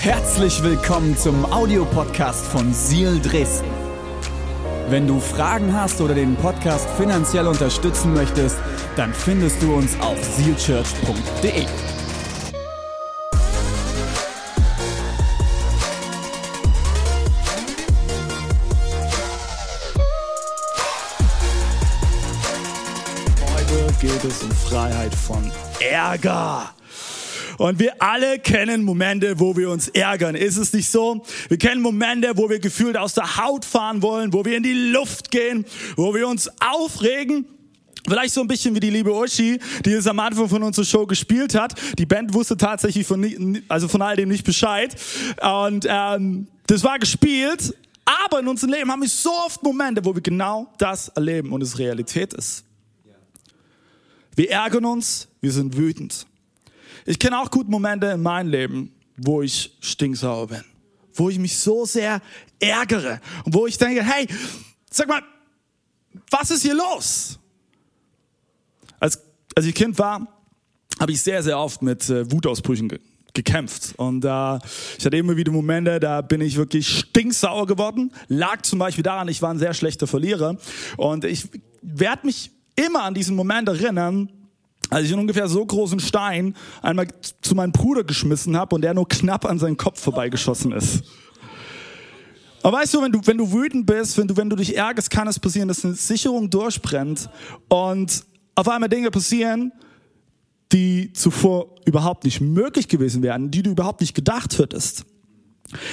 Herzlich willkommen zum Audiopodcast von Seal Dresden. Wenn du Fragen hast oder den Podcast finanziell unterstützen möchtest, dann findest du uns auf sealchurch.de. Heute geht es um Freiheit von Ärger. Und wir alle kennen Momente, wo wir uns ärgern. Ist es nicht so? Wir kennen Momente, wo wir gefühlt aus der Haut fahren wollen, wo wir in die Luft gehen, wo wir uns aufregen. Vielleicht so ein bisschen wie die liebe Uschi, die es am Anfang von unserer Show gespielt hat. Die Band wusste tatsächlich von, also von all dem nicht Bescheid. Und ähm, das war gespielt. Aber in unserem Leben haben wir so oft Momente, wo wir genau das erleben und es Realität ist. Wir ärgern uns, wir sind wütend. Ich kenne auch gut Momente in meinem Leben, wo ich stinksauer bin, wo ich mich so sehr ärgere und wo ich denke, hey, sag mal, was ist hier los? Als, als ich Kind war, habe ich sehr, sehr oft mit äh, Wutausbrüchen ge gekämpft. Und äh, ich hatte immer wieder Momente, da bin ich wirklich stinksauer geworden. Lag zum Beispiel daran, ich war ein sehr schlechter Verlierer. Und ich werde mich immer an diesen Moment erinnern, als ich einen ungefähr so großen Stein einmal zu meinem Bruder geschmissen habe und der nur knapp an seinen Kopf vorbeigeschossen ist. Aber weißt du, wenn du, wenn du wütend bist, wenn du, wenn du dich ärgerst, kann es passieren, dass eine Sicherung durchbrennt und auf einmal Dinge passieren, die zuvor überhaupt nicht möglich gewesen wären, die du überhaupt nicht gedacht hättest.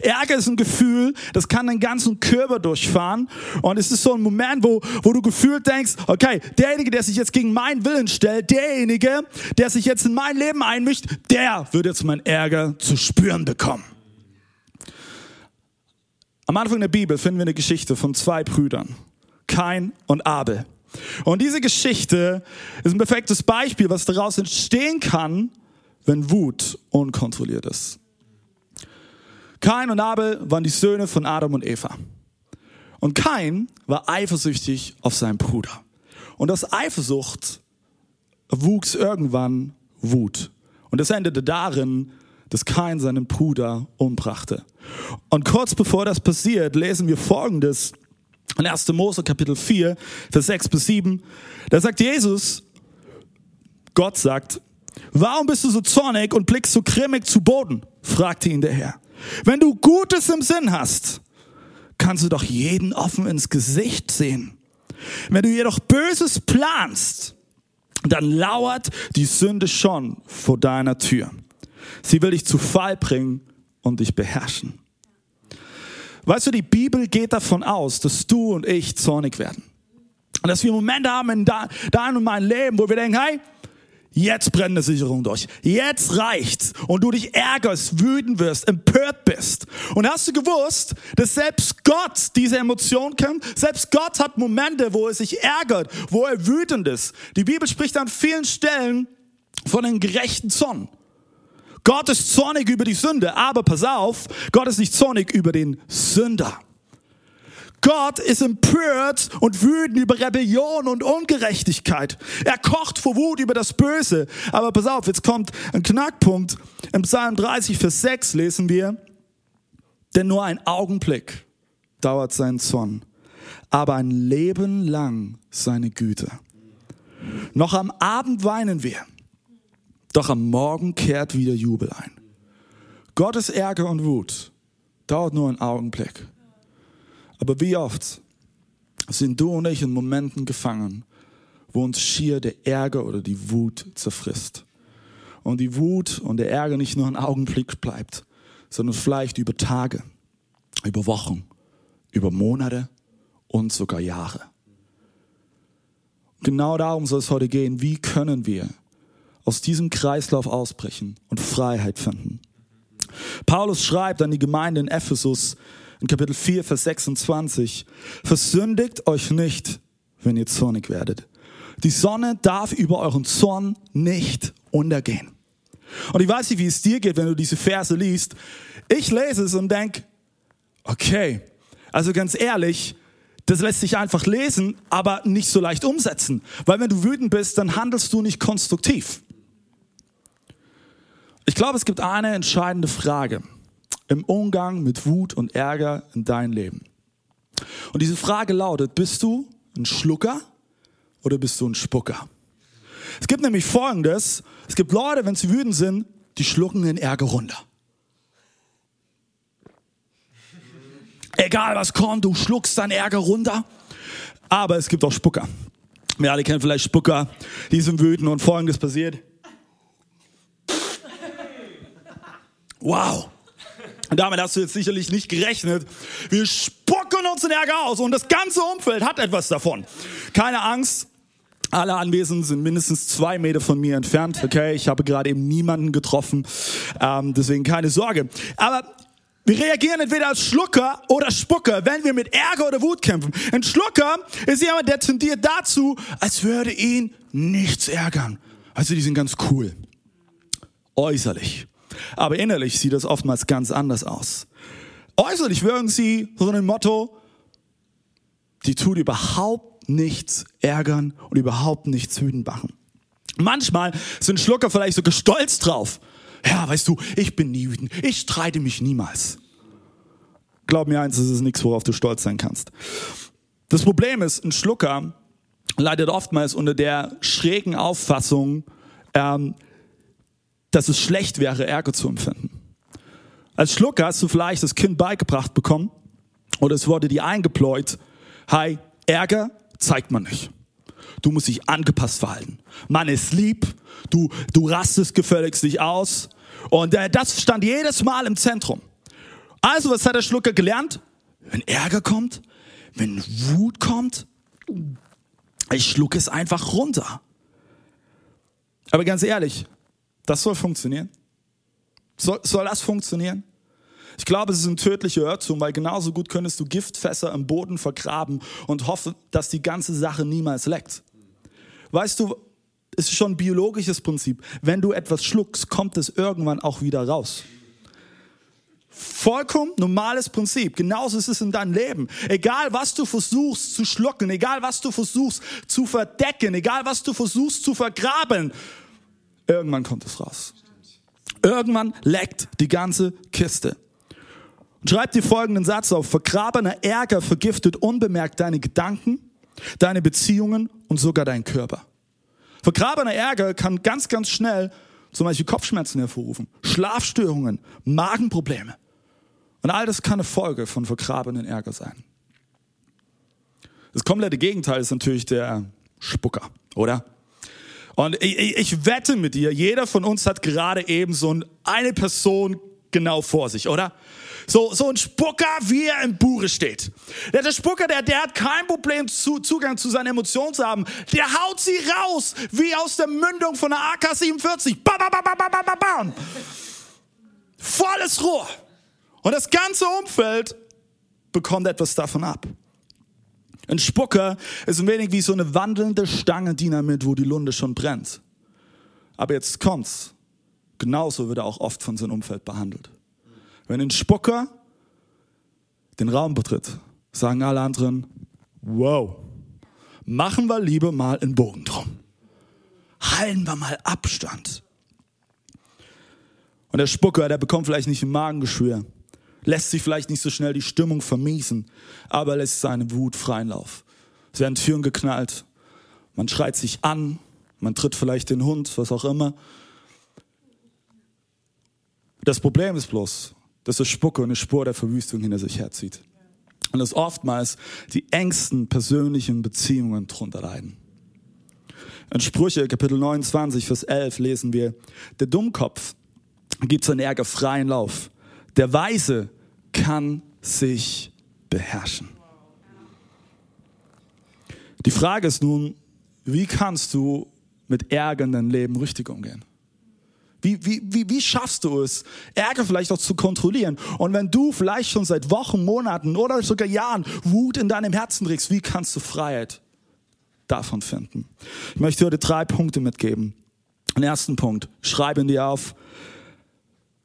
Ärger ist ein Gefühl, das kann den ganzen Körper durchfahren. Und es ist so ein Moment, wo, wo du gefühlt denkst, okay, derjenige, der sich jetzt gegen meinen Willen stellt, derjenige, der sich jetzt in mein Leben einmischt, der wird jetzt meinen Ärger zu spüren bekommen. Am Anfang der Bibel finden wir eine Geschichte von zwei Brüdern, Kain und Abel. Und diese Geschichte ist ein perfektes Beispiel, was daraus entstehen kann, wenn Wut unkontrolliert ist. Kain und Abel waren die Söhne von Adam und Eva. Und Kain war eifersüchtig auf seinen Bruder. Und aus Eifersucht wuchs irgendwann Wut. Und es endete darin, dass Kain seinen Bruder umbrachte. Und kurz bevor das passiert, lesen wir Folgendes in 1. Mose Kapitel 4, Vers 6 bis 7. Da sagt Jesus, Gott sagt, warum bist du so zornig und blickst so grimmig zu Boden? fragte ihn der Herr. Wenn du Gutes im Sinn hast, kannst du doch jeden offen ins Gesicht sehen. Wenn du jedoch Böses planst, dann lauert die Sünde schon vor deiner Tür. Sie will dich zu Fall bringen und dich beherrschen. Weißt du, die Bibel geht davon aus, dass du und ich zornig werden. Und dass wir Momente haben in deinem und meinem Leben, wo wir denken, hey, Jetzt brennt eine Sicherung durch. Jetzt reicht's. Und du dich ärgerst, wütend wirst, empört bist. Und hast du gewusst, dass selbst Gott diese Emotion kennt? Selbst Gott hat Momente, wo er sich ärgert, wo er wütend ist. Die Bibel spricht an vielen Stellen von einem gerechten Zorn. Gott ist zornig über die Sünde, aber pass auf, Gott ist nicht zornig über den Sünder. Gott ist empört und wütend über Rebellion und Ungerechtigkeit. Er kocht vor Wut über das Böse. Aber pass auf, jetzt kommt ein Knackpunkt. Im Psalm 30, Vers 6 lesen wir, denn nur ein Augenblick dauert sein Zorn, aber ein Leben lang seine Güte. Noch am Abend weinen wir, doch am Morgen kehrt wieder Jubel ein. Gottes Ärger und Wut dauert nur einen Augenblick. Aber wie oft sind du und ich in Momenten gefangen, wo uns schier der Ärger oder die Wut zerfrisst. Und die Wut und der Ärger nicht nur ein Augenblick bleibt, sondern vielleicht über Tage, über Wochen, über Monate und sogar Jahre. Genau darum soll es heute gehen. Wie können wir aus diesem Kreislauf ausbrechen und Freiheit finden? Paulus schreibt an die Gemeinde in Ephesus, in Kapitel 4, Vers 26, versündigt euch nicht, wenn ihr zornig werdet. Die Sonne darf über euren Zorn nicht untergehen. Und ich weiß nicht, wie es dir geht, wenn du diese Verse liest. Ich lese es und denk, okay, also ganz ehrlich, das lässt sich einfach lesen, aber nicht so leicht umsetzen. Weil wenn du wütend bist, dann handelst du nicht konstruktiv. Ich glaube, es gibt eine entscheidende Frage. Im Umgang mit Wut und Ärger in dein Leben? Und diese Frage lautet, bist du ein Schlucker oder bist du ein Spucker? Es gibt nämlich Folgendes, es gibt Leute, wenn sie wütend sind, die schlucken den Ärger runter. Egal was kommt, du schluckst deinen Ärger runter. Aber es gibt auch Spucker. Wir alle kennen vielleicht Spucker, die sind wütend und folgendes passiert. Wow. Und damit hast du jetzt sicherlich nicht gerechnet. Wir spucken uns den Ärger aus und das ganze Umfeld hat etwas davon. Keine Angst. Alle Anwesenden sind mindestens zwei Meter von mir entfernt. Okay, ich habe gerade eben niemanden getroffen, ähm, deswegen keine Sorge. Aber wir reagieren entweder als Schlucker oder Spucker, wenn wir mit Ärger oder Wut kämpfen. Ein Schlucker ist jemand, der tendiert dazu, als würde ihn nichts ärgern. Also die sind ganz cool. Äußerlich. Aber innerlich sieht das oftmals ganz anders aus. Äußerlich wirken sie so ein Motto, die tut überhaupt nichts ärgern und überhaupt nichts wütend machen. Manchmal sind Schlucker vielleicht sogar stolz drauf. Ja, weißt du, ich bin nie wütend. Ich streite mich niemals. Glaub mir eins, das ist nichts, worauf du stolz sein kannst. Das Problem ist, ein Schlucker leidet oftmals unter der schrägen Auffassung, ähm, dass es schlecht wäre, Ärger zu empfinden. Als Schlucker hast du vielleicht das Kind beigebracht bekommen oder es wurde dir eingepläut, hi, Ärger zeigt man nicht. Du musst dich angepasst verhalten. Man ist lieb, du, du rastest gefälligst nicht aus. Und äh, das stand jedes Mal im Zentrum. Also, was hat der Schlucker gelernt? Wenn Ärger kommt, wenn Wut kommt, ich schlucke es einfach runter. Aber ganz ehrlich, das soll funktionieren. Soll, soll das funktionieren? Ich glaube, es ist ein tödlicher Irrtum, weil genauso gut könntest du Giftfässer im Boden vergraben und hoffen, dass die ganze Sache niemals leckt. Weißt du, es ist schon ein biologisches Prinzip. Wenn du etwas schluckst, kommt es irgendwann auch wieder raus. Vollkommen normales Prinzip. Genauso ist es in deinem Leben. Egal was du versuchst zu schlucken, egal was du versuchst zu verdecken, egal was du versuchst zu vergraben, irgendwann kommt es raus. Irgendwann leckt die ganze Kiste. Schreib dir folgenden Satz auf. Vergrabener Ärger vergiftet unbemerkt deine Gedanken, deine Beziehungen und sogar deinen Körper. Vergrabener Ärger kann ganz, ganz schnell zum Beispiel Kopfschmerzen hervorrufen, Schlafstörungen, Magenprobleme. Und all das kann eine Folge von vergrabenen Ärger sein. Das komplette Gegenteil ist natürlich der Spucker, oder? Und ich, ich, wette mit dir, jeder von uns hat gerade eben so eine Person genau vor sich, oder? So, so ein Spucker, wie er im Buche steht. Der, der Spucker, der, der hat kein Problem, zu, Zugang zu seinen Emotionen zu haben. Der haut sie raus, wie aus der Mündung von einer AK-47. Bam, bam, bam, bam, bam, bam, bam. Volles Rohr. Und das ganze Umfeld bekommt etwas davon ab. Ein Spucker ist ein wenig wie so eine wandelnde Stange Dynamit, wo die Lunde schon brennt. Aber jetzt kommt's. Genauso wird er auch oft von seinem Umfeld behandelt. Wenn ein Spucker den Raum betritt, sagen alle anderen, wow, machen wir lieber mal einen Bogen drum. Halten wir mal Abstand. Und der Spucker, der bekommt vielleicht nicht ein Magengeschwür, lässt sich vielleicht nicht so schnell die Stimmung vermiesen, aber lässt seine Wut freien Lauf. Es werden Türen geknallt, man schreit sich an, man tritt vielleicht den Hund, was auch immer. Das Problem ist bloß, dass das Spucke eine Spur der Verwüstung hinter sich herzieht. Und dass oftmals die engsten persönlichen Beziehungen drunter leiden. In Sprüche Kapitel 29, Vers 11 lesen wir, der Dummkopf gibt seinen Ärger freien Lauf. Der Weise kann sich beherrschen. Die Frage ist nun, wie kannst du mit Ärger Leben richtig umgehen? Wie, wie, wie, wie schaffst du es, Ärger vielleicht auch zu kontrollieren? Und wenn du vielleicht schon seit Wochen, Monaten oder sogar Jahren Wut in deinem Herzen trägst, wie kannst du Freiheit davon finden? Ich möchte heute drei Punkte mitgeben. Den ersten Punkt, schreibe ihn dir auf.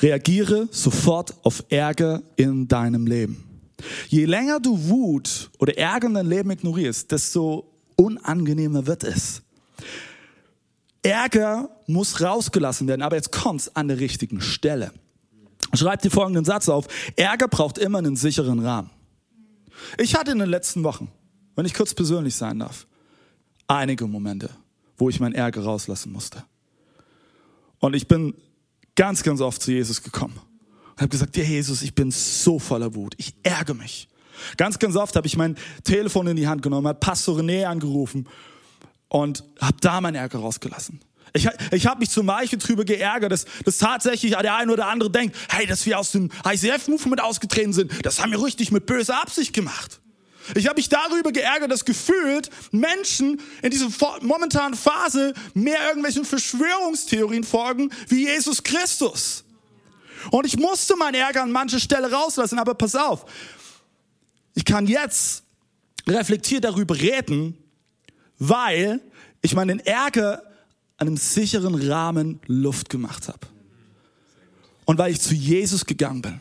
Reagiere sofort auf Ärger in deinem Leben. Je länger du Wut oder Ärger in deinem Leben ignorierst, desto unangenehmer wird es. Ärger muss rausgelassen werden, aber jetzt kommt's an der richtigen Stelle. schreibt dir folgenden Satz auf. Ärger braucht immer einen sicheren Rahmen. Ich hatte in den letzten Wochen, wenn ich kurz persönlich sein darf, einige Momente, wo ich meinen Ärger rauslassen musste. Und ich bin ganz, ganz oft zu Jesus gekommen und habe gesagt, ja Jesus, ich bin so voller Wut, ich ärgere mich. Ganz, ganz oft habe ich mein Telefon in die Hand genommen, habe Pastor René angerufen und habe da meinen Ärger rausgelassen. Ich, ich habe mich zum Beispiel drüber geärgert, dass, dass tatsächlich der eine oder andere denkt, hey, dass wir aus dem ICF-Movement ausgetreten sind, das haben wir richtig mit böser Absicht gemacht. Ich habe mich darüber geärgert, dass gefühlt Menschen in dieser momentanen Phase mehr irgendwelchen Verschwörungstheorien folgen wie Jesus Christus. Und ich musste meinen Ärger an mancher Stelle rauslassen, aber pass auf, ich kann jetzt reflektiert darüber reden, weil ich meinen Ärger einem sicheren Rahmen Luft gemacht habe. Und weil ich zu Jesus gegangen bin.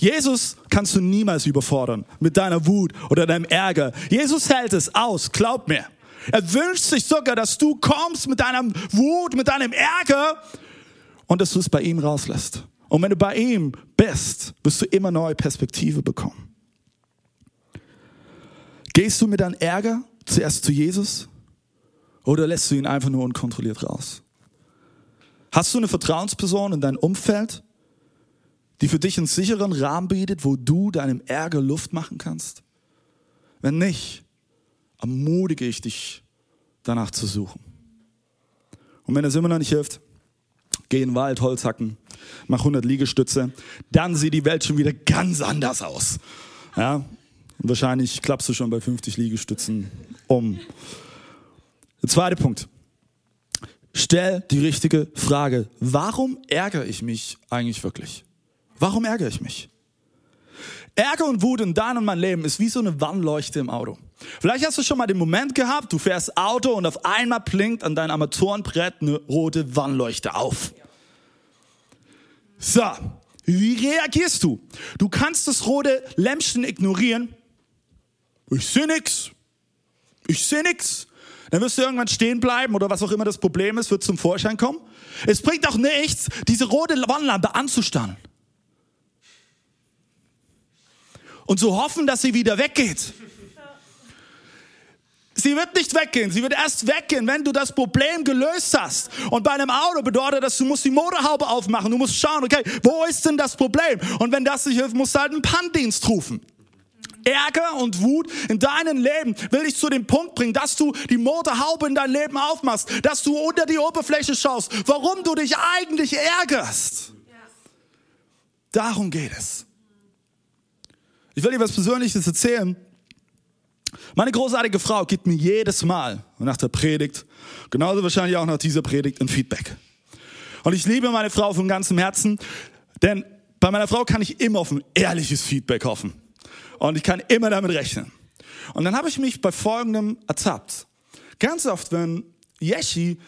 Jesus kannst du niemals überfordern mit deiner Wut oder deinem Ärger. Jesus hält es aus, glaub mir. Er wünscht sich sogar, dass du kommst mit deiner Wut, mit deinem Ärger und dass du es bei ihm rauslässt. Und wenn du bei ihm bist, wirst du immer neue Perspektive bekommen. Gehst du mit deinem Ärger zuerst zu Jesus oder lässt du ihn einfach nur unkontrolliert raus? Hast du eine Vertrauensperson in deinem Umfeld, die für dich einen sicheren Rahmen bietet, wo du deinem Ärger Luft machen kannst? Wenn nicht, ermutige ich dich, danach zu suchen. Und wenn das immer noch nicht hilft, geh in den Wald, Holz hacken, mach 100 Liegestütze, dann sieht die Welt schon wieder ganz anders aus. Ja? Und wahrscheinlich klappst du schon bei 50 Liegestützen um. Der zweite Punkt. Stell die richtige Frage. Warum ärgere ich mich eigentlich wirklich? Warum ärgere ich mich? Ärger und Wut in deinem und meinem Leben ist wie so eine Warnleuchte im Auto. Vielleicht hast du schon mal den Moment gehabt, du fährst Auto und auf einmal blinkt an deinem Armaturenbrett eine rote Warnleuchte auf. So, wie reagierst du? Du kannst das rote Lämpchen ignorieren. Ich sehe nix. Ich sehe nix. Dann wirst du irgendwann stehen bleiben oder was auch immer das Problem ist, wird zum Vorschein kommen. Es bringt auch nichts, diese rote Warnlampe anzustarren. Und zu hoffen, dass sie wieder weggeht. Sie wird nicht weggehen. Sie wird erst weggehen, wenn du das Problem gelöst hast. Und bei einem Auto bedeutet das, du musst die Motorhaube aufmachen. Du musst schauen, okay, wo ist denn das Problem? Und wenn das nicht hilft, musst du halt einen Panndienst rufen. Ärger und Wut in deinem Leben will dich zu dem Punkt bringen, dass du die Motorhaube in dein Leben aufmachst, dass du unter die Oberfläche schaust, warum du dich eigentlich ärgerst. Darum geht es. Ich will dir was Persönliches erzählen. Meine großartige Frau gibt mir jedes Mal nach der Predigt, genauso wahrscheinlich auch nach dieser Predigt, ein Feedback. Und ich liebe meine Frau von ganzem Herzen, denn bei meiner Frau kann ich immer auf ein ehrliches Feedback hoffen. Und ich kann immer damit rechnen. Und dann habe ich mich bei folgendem ertappt. Ganz oft, wenn Yeshi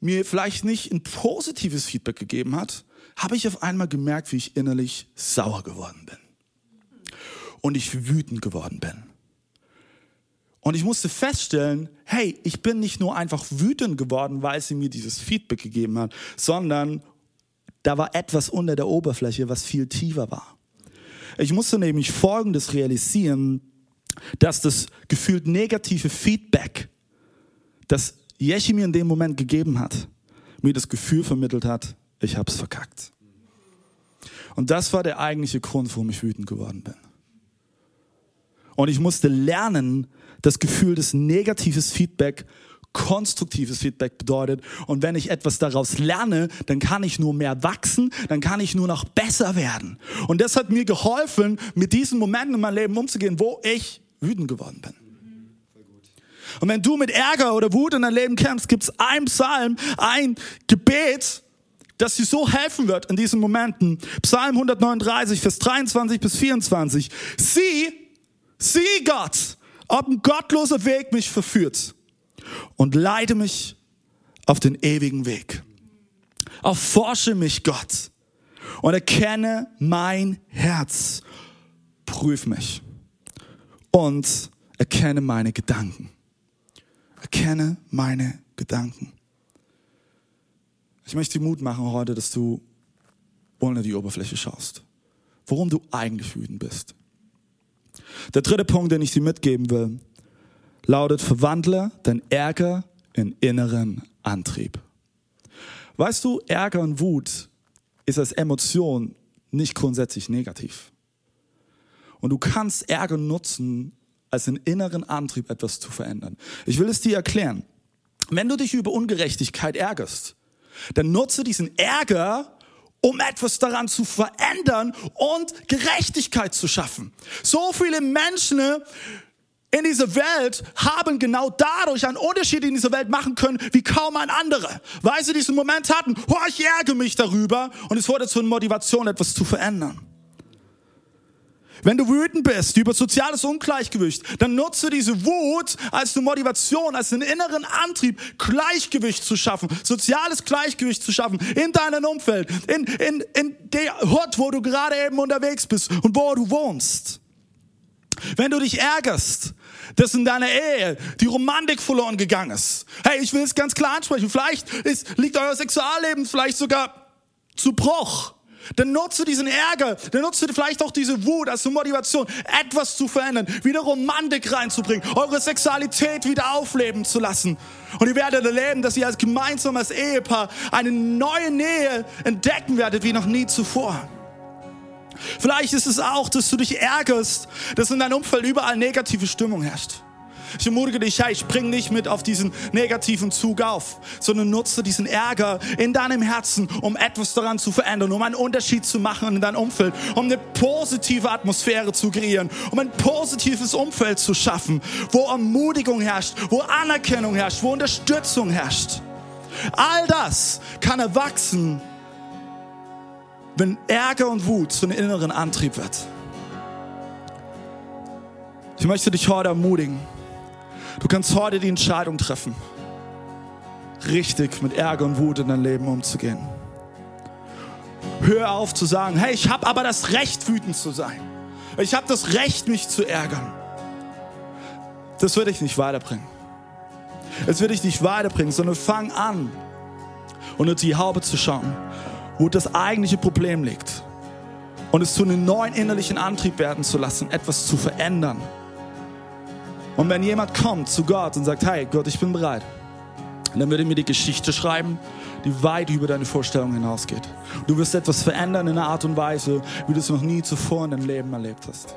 mir vielleicht nicht ein positives Feedback gegeben hat, habe ich auf einmal gemerkt, wie ich innerlich sauer geworden bin und ich wütend geworden bin. Und ich musste feststellen, hey, ich bin nicht nur einfach wütend geworden, weil sie mir dieses Feedback gegeben hat, sondern da war etwas unter der Oberfläche, was viel tiefer war. Ich musste nämlich Folgendes realisieren, dass das gefühlt negative Feedback, das Yeshi mir in dem Moment gegeben hat, mir das Gefühl vermittelt hat, ich hab's verkackt. Und das war der eigentliche Grund, warum ich wütend geworden bin. Und ich musste lernen, das Gefühl des negatives Feedback konstruktives Feedback bedeutet. Und wenn ich etwas daraus lerne, dann kann ich nur mehr wachsen, dann kann ich nur noch besser werden. Und das hat mir geholfen, mit diesen Momenten in meinem Leben umzugehen, wo ich wütend geworden bin. Und wenn du mit Ärger oder Wut in dein Leben kämpfst, gibt es ein Psalm, ein Gebet, das dir so helfen wird in diesen Momenten. Psalm 139, Vers 23 bis 24. Sieh, Sieh Gott, ob ein gottloser Weg mich verführt und leite mich auf den ewigen Weg. Erforsche mich, Gott, und erkenne mein Herz. Prüf mich und erkenne meine Gedanken. Erkenne meine Gedanken. Ich möchte dir Mut machen heute, dass du unter die Oberfläche schaust. Warum du eigentlich wütend bist. Der dritte Punkt, den ich dir mitgeben will, lautet, verwandle dein Ärger in inneren Antrieb. Weißt du, Ärger und Wut ist als Emotion nicht grundsätzlich negativ. Und du kannst Ärger nutzen, als einen inneren Antrieb etwas zu verändern. Ich will es dir erklären. Wenn du dich über Ungerechtigkeit ärgerst, dann nutze diesen Ärger, um etwas daran zu verändern und Gerechtigkeit zu schaffen. So viele Menschen in dieser Welt haben genau dadurch einen Unterschied in dieser Welt machen können, wie kaum ein anderer. Weil sie diesen Moment hatten, oh, ich ärgere mich darüber und es wurde zu einer Motivation, etwas zu verändern. Wenn du wütend bist über soziales Ungleichgewicht, dann nutze diese Wut als eine Motivation, als einen inneren Antrieb, Gleichgewicht zu schaffen, soziales Gleichgewicht zu schaffen in deinem Umfeld, in, in, in der Hort, wo du gerade eben unterwegs bist und wo du wohnst. Wenn du dich ärgerst, dass in deiner Ehe die Romantik verloren gegangen ist. Hey, ich will es ganz klar ansprechen. Vielleicht ist, liegt euer Sexualleben vielleicht sogar zu Bruch. Dann nutze diesen Ärger, dann nutze vielleicht auch diese Wut als Motivation, etwas zu verändern, wieder Romantik reinzubringen, eure Sexualität wieder aufleben zu lassen. Und ihr werdet erleben, dass ihr als gemeinsames Ehepaar eine neue Nähe entdecken werdet wie noch nie zuvor. Vielleicht ist es auch, dass du dich ärgerst, dass in deinem Umfeld überall negative Stimmung herrscht. Ich ermutige dich, hey, spring nicht mit auf diesen negativen Zug auf, sondern nutze diesen Ärger in deinem Herzen, um etwas daran zu verändern, um einen Unterschied zu machen in deinem Umfeld, um eine positive Atmosphäre zu kreieren, um ein positives Umfeld zu schaffen, wo Ermutigung herrscht, wo Anerkennung herrscht, wo Unterstützung herrscht. All das kann erwachsen wenn Ärger und Wut zu einem inneren Antrieb wird. Ich möchte dich heute ermutigen. Du kannst heute die Entscheidung treffen, richtig mit Ärger und Wut in dein Leben umzugehen. Hör auf zu sagen, hey, ich habe aber das Recht, wütend zu sein. Ich habe das Recht, mich zu ärgern. Das wird dich nicht weiterbringen. Es wird dich nicht weiterbringen, sondern fang an, unter die Haube zu schauen wo das eigentliche Problem liegt. Und es zu einem neuen innerlichen Antrieb werden zu lassen, etwas zu verändern. Und wenn jemand kommt zu Gott und sagt, hey Gott, ich bin bereit, dann würde er mir die Geschichte schreiben, die weit über deine Vorstellung hinausgeht. Du wirst etwas verändern in einer Art und Weise, wie du es noch nie zuvor in deinem Leben erlebt hast.